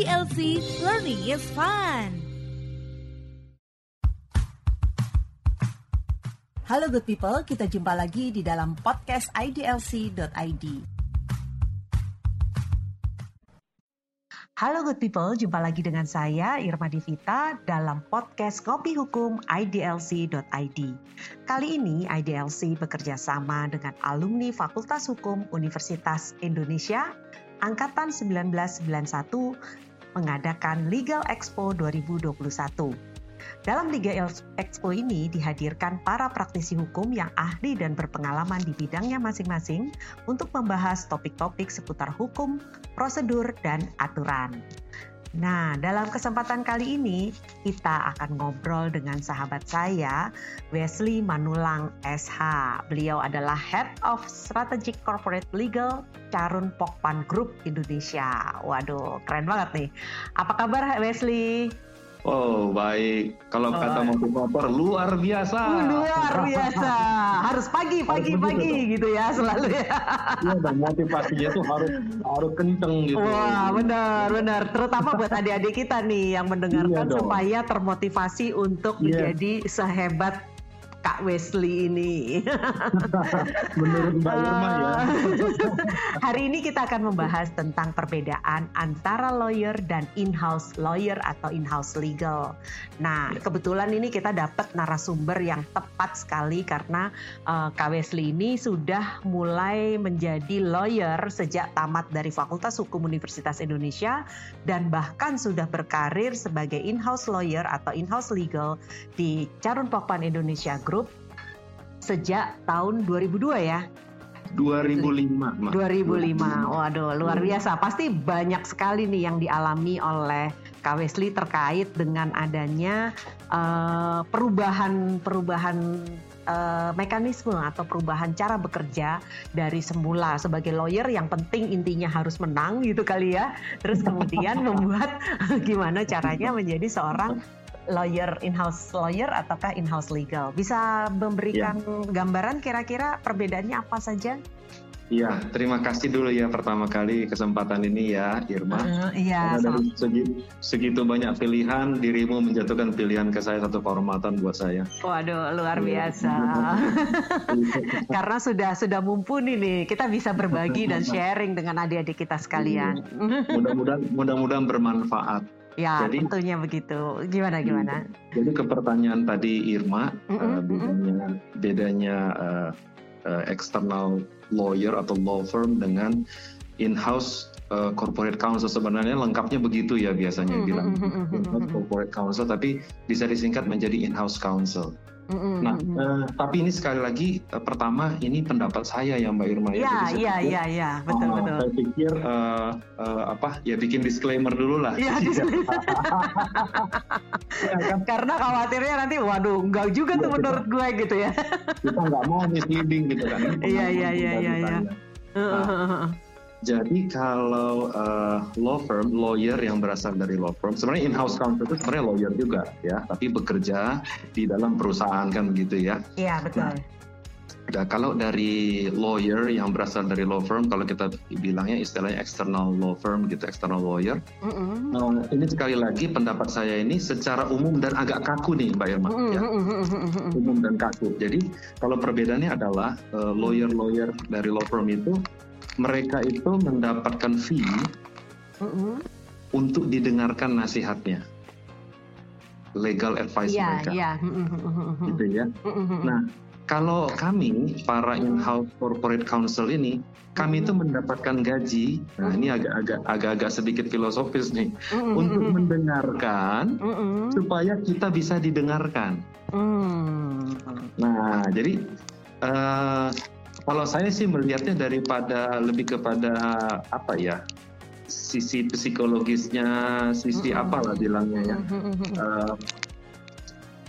IDLC Learning is Fun. Halo good people, kita jumpa lagi di dalam podcast idlc.id. Halo good people, jumpa lagi dengan saya Irma Divita dalam podcast Kopi Hukum idlc.id. Kali ini IDLC bekerja sama dengan alumni Fakultas Hukum Universitas Indonesia Angkatan 1991 mengadakan Legal Expo 2021. Dalam Liga Expo ini dihadirkan para praktisi hukum yang ahli dan berpengalaman di bidangnya masing-masing untuk membahas topik-topik seputar hukum, prosedur, dan aturan. Nah, dalam kesempatan kali ini kita akan ngobrol dengan sahabat saya, Wesley Manulang SH. Beliau adalah Head of Strategic Corporate Legal Carun Pokpan Group Indonesia. Waduh, keren banget nih. Apa kabar Wesley? Oh baik, kalau oh. kata motivator luar biasa. Luar biasa, harus pagi pagi harus pagi gitu ya selalu ya. Iya dan motivasinya tuh harus harus kenceng gitu. Wah benar benar, terutama buat adik-adik kita nih yang mendengarkan iya supaya termotivasi untuk yeah. menjadi sehebat Kak Wesley ini. Menurut Mbak Irma ya. Hari ini kita akan membahas tentang perbedaan antara lawyer dan in-house lawyer atau in-house legal. Nah, ya. kebetulan ini kita dapat narasumber yang tepat sekali karena uh, Kak Wesley ini sudah mulai menjadi lawyer sejak tamat dari Fakultas Hukum Universitas Indonesia dan bahkan sudah berkarir sebagai in-house lawyer atau in-house legal di Carun Pokpan Indonesia Group sejak tahun 2002 ya. 2005. 2005. Waduh, luar hmm. biasa. Pasti banyak sekali nih yang dialami oleh Kak Wesley terkait dengan adanya perubahan-perubahan uh, uh, mekanisme atau perubahan cara bekerja dari semula sebagai lawyer yang penting intinya harus menang gitu kali ya. Terus kemudian membuat gimana caranya menjadi seorang lawyer in-house lawyer ataukah in-house legal? Bisa memberikan ya. gambaran kira-kira perbedaannya apa saja? Iya, terima kasih dulu ya pertama kali kesempatan ini ya, Irma. Uh, iya. dari segitu, segitu banyak pilihan, dirimu menjatuhkan pilihan ke saya satu kehormatan buat saya. Waduh, luar iya. biasa. Karena sudah sudah mumpuni nih, kita bisa berbagi dan sharing dengan adik-adik kita sekalian. Iya. Mudah-mudahan mudah-mudahan bermanfaat. Ya, jadi, tentunya begitu. Gimana gimana? Jadi ke pertanyaan tadi Irma, mm -hmm. uh, bedanya bedanya uh, uh, external lawyer atau law firm dengan in-house uh, corporate counsel sebenarnya lengkapnya begitu ya biasanya mm -hmm. bilang corporate counsel tapi bisa disingkat menjadi in-house counsel. Mm-hmm. Nah, uh, tapi ini sekali lagi uh, pertama ini pendapat saya ya Mbak Irma ya. Iya, iya, iya, iya, betul, uh, betul. Saya pikir uh, uh, apa ya bikin disclaimer dulu lah. Iya, ya, kan? Karena khawatirnya nanti, waduh, enggak juga ya, tuh kita, menurut gue gitu ya. kita nggak mau misleading gitu kan. Iya, iya, iya, iya, iya. Jadi kalau uh, law firm, lawyer yang berasal dari law firm, sebenarnya in-house counsel itu sebenarnya lawyer juga ya, tapi bekerja di dalam perusahaan kan begitu ya. Iya betul. Nah, nah, kalau dari lawyer yang berasal dari law firm, kalau kita bilangnya istilahnya external law firm gitu, external lawyer. Mm -hmm. Nah, ini sekali lagi pendapat saya ini secara umum dan agak kaku nih Mbak Irma mm -hmm. ya, umum dan kaku. Jadi kalau perbedaannya adalah uh, lawyer-lawyer dari law firm itu mereka itu mendapatkan fee mm -hmm. untuk didengarkan nasihatnya, legal advice yeah, mereka, yeah. gitu ya. Nah, kalau kami para in-house corporate counsel ini, kami itu mendapatkan gaji. Nah, ini agak-agak agak-agak sedikit filosofis nih, untuk mendengarkan supaya kita bisa didengarkan. Mm. Nah, jadi uh, kalau saya sih melihatnya daripada lebih kepada apa ya sisi psikologisnya, sisi mm-hmm. apalah bilangnya ya. Uh,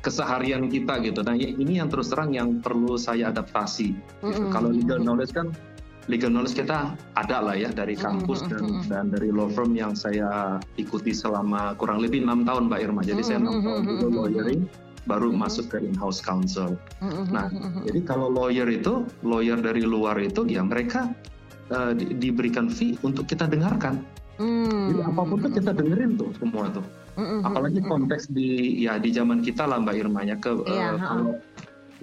keseharian kita gitu. Nah ini yang terus terang yang perlu saya adaptasi. Gitu. Kalau legal knowledge kan legal knowledge kita ada lah ya dari kampus dan dan dari law firm yang saya ikuti selama kurang lebih enam tahun Mbak Irma. Jadi saya enam tahun dulu lawyering baru mm-hmm. masuk ke in-house counsel. Mm-hmm. Nah, mm-hmm. jadi kalau lawyer itu, lawyer dari luar itu, ya mereka uh, di, diberikan fee untuk kita dengarkan. Hmm. Jadi apa pun tuh kita dengerin tuh semua tuh. Mm-hmm. Apalagi konteks di ya di zaman kita lah Mbak Irma ya ke yeah, uh, kalau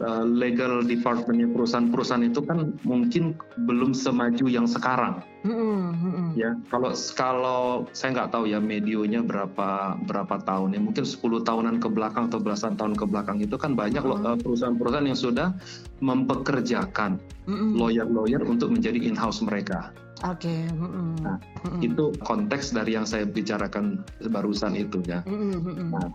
uh, legal departmentnya perusahaan-perusahaan itu kan mungkin belum semaju yang sekarang. Mm-hmm. Ya kalau kalau saya nggak tahu ya medionya berapa berapa tahun ya mungkin 10 tahunan ke belakang atau belasan tahun ke belakang itu kan banyak mm-hmm. loh perusahaan-perusahaan yang sudah mempekerjakan mm-hmm. lawyer-lawyer untuk menjadi in-house mereka. Oke. Okay. Mm-hmm. Nah, mm-hmm. itu konteks dari yang saya bicarakan barusan itu ya. Mm-hmm. Nah,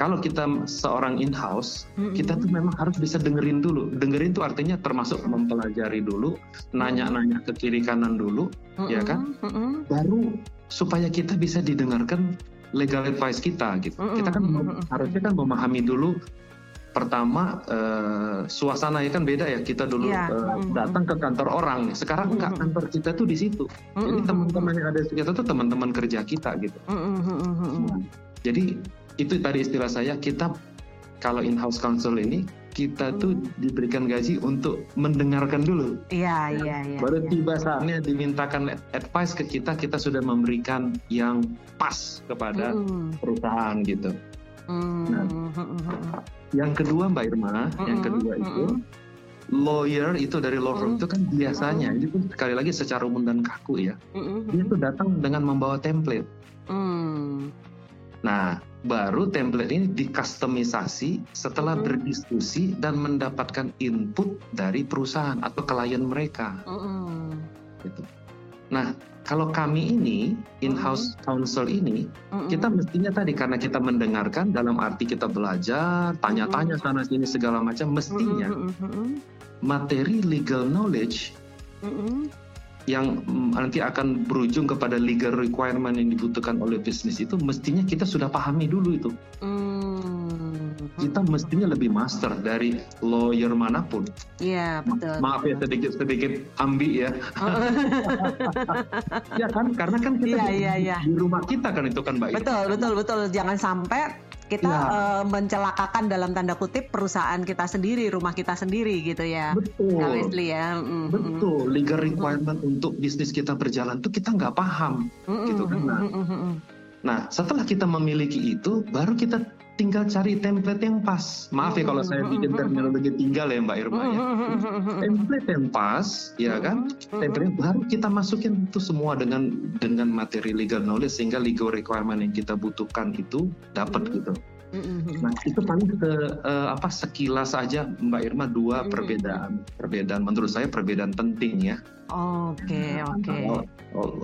kalau kita seorang in-house, mm-hmm. kita tuh memang harus bisa dengerin dulu. Dengerin tuh artinya termasuk mempelajari dulu, nanya-nanya ke kiri kanan dulu, mm-hmm. ya kan? Mm-hmm. Baru supaya kita bisa didengarkan legal advice kita gitu. Mm-hmm. Kita kan harusnya kan memahami dulu pertama uh, suasana ya kan beda ya kita dulu yeah. Iya, uh, datang ke kantor orang sekarang enggak kantor kita tuh di situ jadi teman-teman yang ada di kita tuh teman-teman kerja kita gitu nah, jadi itu tadi istilah saya kita kalau in-house counsel ini kita tuh diberikan gaji untuk mendengarkan dulu. Iya, iya, iya. Baru ya. tiba saatnya dimintakan advice ke kita, kita sudah memberikan yang pas kepada mm. perusahaan gitu. Mm. Nah, yang kedua Mbak Irma, mm-hmm. yang kedua itu lawyer itu dari law firm itu kan biasanya ini pun sekali lagi secara umum dan kaku ya, dia tuh datang dengan membawa template. Mm. Nah, baru template ini dikustomisasi setelah mm-hmm. berdiskusi dan mendapatkan input dari perusahaan atau klien mereka. Mm-hmm. Gitu. Nah, kalau kami ini in-house mm-hmm. counsel ini mm-hmm. kita mestinya tadi karena kita mendengarkan dalam arti kita belajar tanya-tanya mm-hmm. sana sini segala macam mestinya mm-hmm. materi legal knowledge mm-hmm. Yang nanti akan berujung kepada legal requirement yang dibutuhkan oleh bisnis itu mestinya kita sudah pahami dulu itu. Hmm. Kita mestinya lebih master dari lawyer mana pun. Iya betul. Ma maaf ya sedikit sedikit ambi ya. ya kan karena kan kita ya, di, ya, ya. di rumah kita kan itu kan mbak. Betul betul betul jangan sampai kita ya. uh, mencelakakan dalam tanda kutip perusahaan kita sendiri, rumah kita sendiri gitu ya. Betul. Ya. Mm-hmm. Betul. Legal requirement mm-hmm. untuk bisnis kita berjalan tuh kita nggak paham, mm-hmm. gitu kan. Mm-hmm. Nah, setelah kita memiliki itu, baru kita tinggal cari template yang pas. Maaf ya kalau saya bikin terminologi tinggal ya Mbak Irma ya. Template yang pas, ya kan? Template baru kita masukin itu semua dengan dengan materi legal knowledge sehingga legal requirement yang kita butuhkan itu dapat gitu. Nah itu paling ke uh, apa sekilas saja Mbak Irma dua mm-hmm. perbedaan perbedaan menurut saya perbedaan penting ya. Oke nah, oke.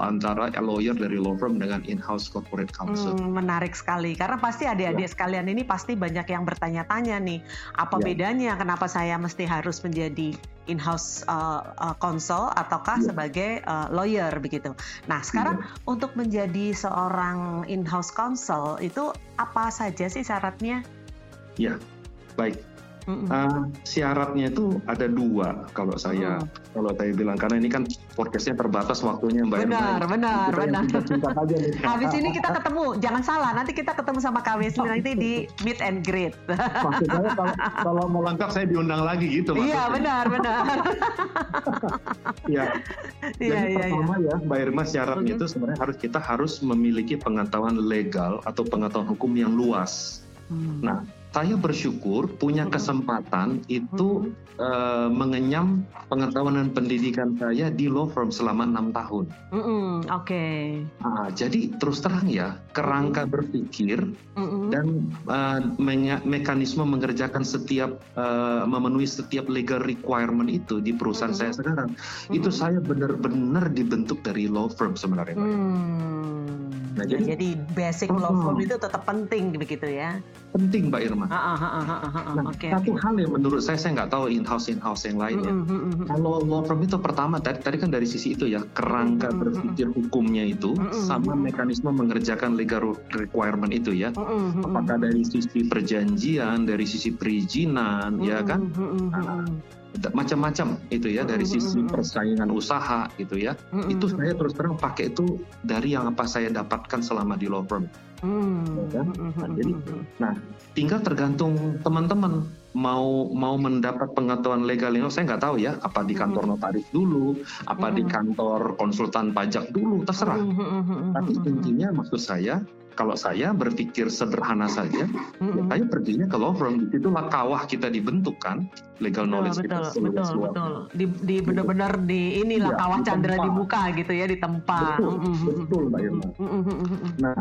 Antara, antara lawyer dari law firm dengan in-house corporate counsel. Hmm, menarik sekali karena pasti adik-adik ya. sekalian ini pasti banyak yang bertanya-tanya nih apa ya. bedanya kenapa saya mesti harus menjadi in-house uh, uh, counsel ataukah ya. sebagai uh, lawyer begitu. Nah sekarang ya. untuk menjadi seorang in-house counsel itu apa saja sih syaratnya? Ya baik Mm-hmm. Uh, syaratnya itu ada dua kalau saya mm. kalau saya bilang karena ini kan podcastnya terbatas waktunya mbak benar benar kita benar habis ini kita ketemu jangan salah nanti kita ketemu sama Kak Wesley nanti di meet and greet maksud saya kalau, kalau mau lengkap saya diundang lagi gitu maksudnya. iya benar benar ya iya, iya, pertama iya. ya mbak Irma syaratnya mm-hmm. itu sebenarnya harus kita harus memiliki pengetahuan legal atau pengetahuan hukum yang luas Hmm. Nah, saya bersyukur punya kesempatan itu uh, mengenyam pengetahuan dan pendidikan saya di law firm selama enam tahun. Mm -mm, Oke. Okay. Nah, jadi terus terang ya kerangka berpikir mm -mm. dan uh, me mekanisme mengerjakan setiap uh, memenuhi setiap legal requirement itu di perusahaan mm -mm. saya sekarang mm -mm. itu saya benar-benar dibentuk dari law firm sebenarnya. Mm. Nah, ya, jadi, jadi basic law firm itu tetap penting begitu ya? Penting Mbak Irma. Ah, ah, ah, nah, okay, satu okay. hal yang menurut saya saya nggak tahu in-house in-house yang lainnya. Mm -hmm. Kalau law firm itu pertama tadi tadi kan dari sisi itu ya kerangka mm -hmm. berpikir hukumnya itu mm -hmm. sama mekanisme mengerjakan legal requirement itu ya. Mm -hmm. Apakah dari sisi perjanjian, dari sisi perizinan, mm -hmm. ya kan? Mm -hmm. nah, macam-macam itu ya dari sisi persaingan usaha gitu ya. Itu saya terus terang pakai itu dari yang apa saya dapatkan selama di law firm. Hmm. ya kan? nah, jadi nah tinggal tergantung teman-teman mau mau mendapat pengetahuan legal ini, saya nggak tahu ya, apa di kantor notaris dulu, apa di kantor konsultan pajak dulu, terserah. Tapi intinya maksud saya, kalau saya berpikir sederhana saja, ya saya perginya ke law firm, di situlah kawah kita dibentuk kan, legal knowledge betul, kita betul, betul, betul. Di, di benar-benar di inilah Iya, kawah candra dibuka gitu ya di tempat. Betul, Mm-mm. betul Mbak Irma. Mm-mm. Nah,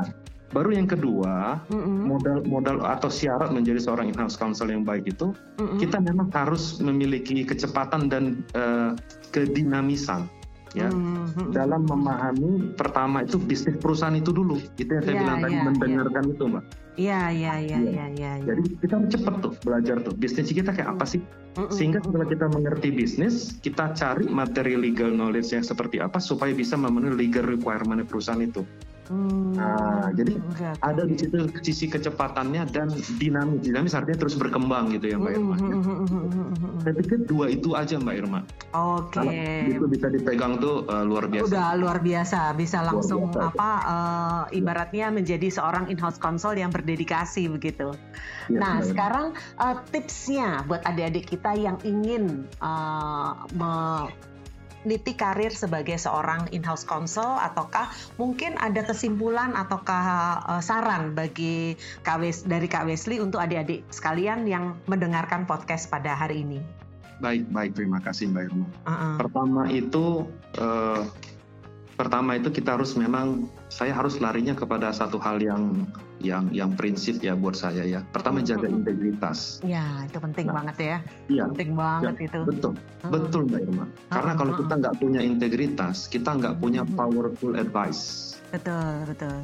baru yang kedua, Mm-mm. modal modal atau syarat menjadi seorang in-house counsel yang baik itu Mm-mm. kita memang harus memiliki kecepatan dan eh, kedinamisan ya. Mm-mm. dalam memahami pertama itu bisnis perusahaan itu dulu. Itu yang saya Ya, bilang tadi ya, mendengarkan itu mbak. Iya, iya, iya, Iya. iya, iya. jadi kita harus cepat tuh belajar tuh. Bisnis kita kayak apa sih? Sehingga setelah kita mengerti bisnis kita cari materi legal knowledge yang seperti apa supaya bisa memenuhi legal requirement perusahaan itu Hmm. Nah, jadi oke, ada di situ sisi kecepatannya dan dinamis dinamis artinya terus berkembang gitu ya mbak Irma Mm-mm. saya pikir dua itu aja mbak Irma Oke. Kalau itu bisa dipegang tuh eh, luar biasa. Udah luar biasa, bisa Luar langsung biasa. apa eh, ibaratnya menjadi seorang in-house counsel yang berdedikasi begitu. Iya, nah, Irma. sekarang eh, tipsnya buat adik-adik kita yang ingin eh, meniti karir sebagai seorang in-house counsel ataukah mungkin ada kesimpulan ataukah eh, saran bagi Wes- dari Kak Wesley untuk adik-adik sekalian yang mendengarkan podcast pada hari ini. Baik, baik. Terima kasih Mbak Irma. Uh-uh. Pertama itu, eh, pertama itu kita harus memang, saya harus larinya kepada satu hal yang yang yang prinsip ya buat saya ya. Pertama jaga integritas. Ya, itu penting Nah, banget ya. Iya, Penting banget itu. betul, Mm-mm. betul Mbak Irma. Karena Mm-mm, kalau kita nggak punya integritas, kita nggak punya powerful advice. Betul, betul.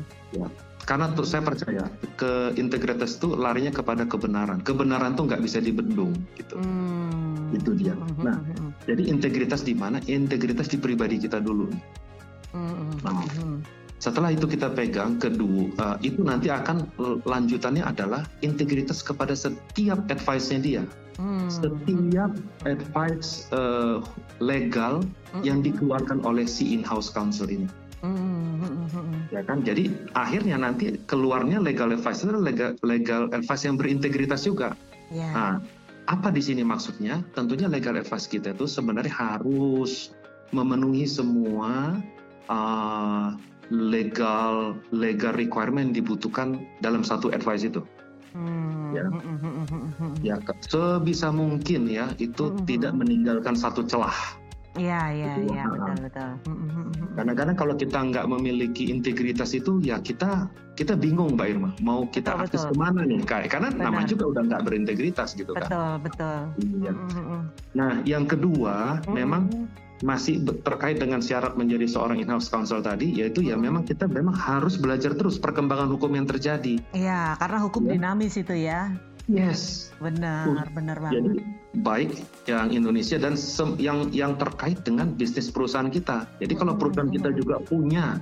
Karena tuh saya percaya ke integritas itu larinya kepada kebenaran. Kebenaran tuh nggak bisa dibendung gitu. Hmm. Itu dia. Nah, mhm, Jadi integritas di mana? Integritas di pribadi kita dulu. mhm, Nah, mhm. Setelah itu kita pegang, kedua eh, itu nanti akan lanjutannya adalah integritas kepada setiap advice-nya dia, Hmm. setiap advice eh, legal Mhm. yang dikeluarkan oleh si in-house counsel ini, Mhm, mhm, mhm. ya kan? Jadi akhirnya nanti keluarnya legal advice itu legal, legal advice yang berintegritas juga. Ya. Nah, apa di sini maksudnya? Tentunya legal advice kita itu sebenarnya harus memenuhi semua uh, legal legal requirement dibutuhkan dalam satu advice itu. Hmm, ya. mhm, mhm, mhm. Ya, sebisa mungkin ya itu Mhm. tidak meninggalkan satu celah. Ya, ya, Gitu. ya, Nah, betul, betul. Mhm. Kadang-kadang kalau kita nggak memiliki integritas itu, ya kita kita bingung, Mbak Irma. Mau kita Betul, akses betul. ke mana nih? Kayak karena Benar. juga udah nggak berintegritas gitu kan. Betul, betul. Iya. Mhm, Nah, yang kedua mhm. memang masih terkait dengan syarat menjadi seorang in-house counsel tadi, yaitu ya memang kita memang harus belajar terus perkembangan hukum yang terjadi. Iya, karena hukum Ya. dinamis itu ya. Yes. Benar, benar banget. Jadi baik yang Indonesia dan yang yang terkait dengan bisnis perusahaan kita. Jadi kalau perusahaan kita juga punya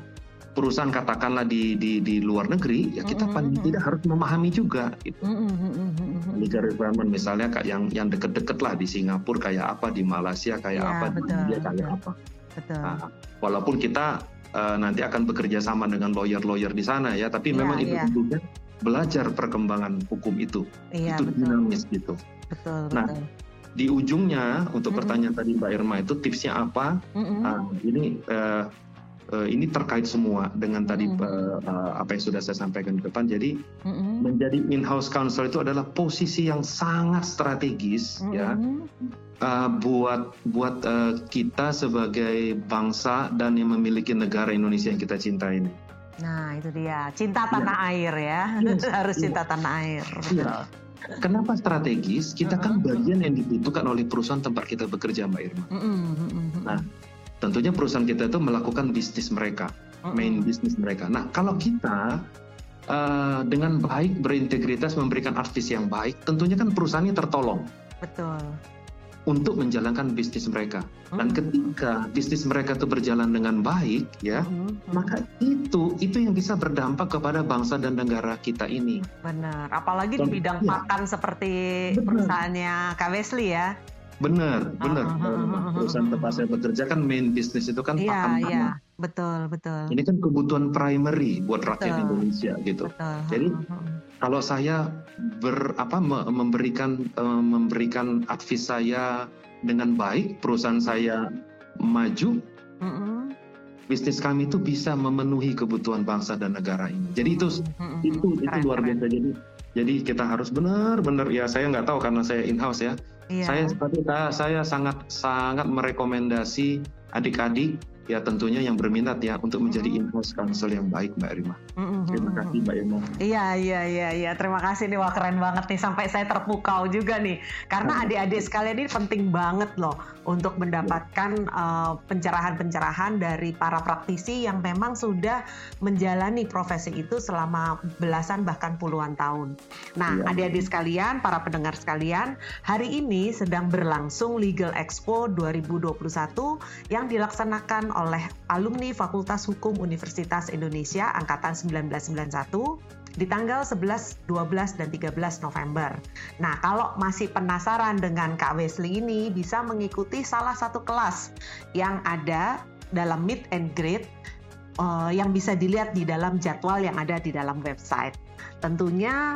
perusahaan katakanlah di di di luar negeri, ya kita Hmm, paling hmm, tidak harus memahami juga. Gitu. Mhm. Legal requirement misalnya kayak yang yang deket-deket lah di Singapura kayak apa, di Malaysia kayak Ya, apa, di betul, India kayak betul. apa. Betul. Nah, walaupun kita eh, nanti akan bekerja sama dengan lawyer-lawyer di sana ya, tapi Iya, memang itu iya. tentunya belajar perkembangan hukum itu, Iya, itu betul. dinamis gitu. Betul, Nah, betul. Di ujungnya untuk Mm-mm. pertanyaan tadi Mbak Irma itu tipsnya apa? Mhm. Ah, ini eh, eh, ini terkait semua dengan tadi Mm. eh, apa yang sudah saya sampaikan di depan. Jadi Mhm. menjadi in-house counsel itu adalah posisi yang sangat strategis ya Mhm. uh, buat buat uh, kita sebagai bangsa dan yang memiliki negara Indonesia yang kita cintai ini. Nah, itu dia. Cinta tanah air ya. Yes, Harus iya. cinta tanah air. Iya. Kenapa strategis? Kita kan Uh-uh. bagian yang dibutuhkan oleh perusahaan tempat kita bekerja, Mbak Irma. Mhm, mhm. Nah, Tentunya perusahaan kita itu melakukan bisnis mereka, main bisnis mereka. Nah, kalau kita uh, dengan baik berintegritas memberikan advice yang baik, tentunya kan perusahaannya tertolong Betul. untuk menjalankan bisnis mereka. Dan ketika bisnis mereka itu berjalan dengan baik, ya, Mhm, mhm. maka itu itu yang bisa berdampak kepada bangsa dan negara kita ini. Benar, apalagi di Dan- bidang iya. makan seperti Benar. perusahaannya Kak Wesley ya. Benar, benar. Ah, ah, ah, ah, ah, Perusahaan ah, tempat saya bekerja kan main bisnis itu kan Iya, pakan iya, betul, betul. Ini kan kebutuhan primary buat rakyat Betul. Indonesia gitu. Betul. Jadi, kalau saya ber apa memberikan uh, memberikan advis saya dengan baik, perusahaan saya maju, mm -hmm. bisnis kami itu bisa memenuhi kebutuhan bangsa dan negara ini. Jadi itu mm -hmm. itu itu luar biasa. Jadi jadi kita harus benar-benar ya saya nggak tahu karena saya in house ya. Iya. Saya seperti saya sangat sangat merekomendasi adik-adik ya tentunya yang berminat ya untuk menjadi in-house counsel yang baik Mbak Rima. Terima kasih Mbak Irma. Iya iya iya iya terima kasih nih wah keren banget nih sampai saya terpukau juga nih karena adik-adik sekalian ini penting banget loh untuk mendapatkan uh, pencerahan-pencerahan dari para praktisi yang memang sudah menjalani profesi itu selama belasan bahkan puluhan tahun. Nah ya. adik-adik sekalian para pendengar sekalian hari ini sedang berlangsung Legal Expo 2021 yang dilaksanakan oleh alumni Fakultas Hukum Universitas Indonesia angkatan 1991 di tanggal 11, 12, dan 13 November. Nah, kalau masih penasaran dengan Kak Wesley ini, bisa mengikuti salah satu kelas yang ada dalam Meet and Greet uh, yang bisa dilihat di dalam jadwal yang ada di dalam website. Tentunya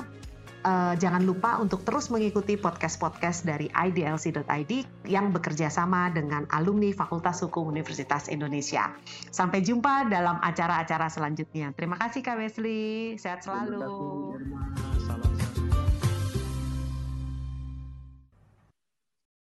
uh, jangan lupa untuk terus mengikuti podcast-podcast dari idlc.id yang bekerja sama dengan alumni Fakultas Hukum Universitas Indonesia. Sampai jumpa dalam acara-acara selanjutnya. Terima kasih Kak Wesley, sehat selalu.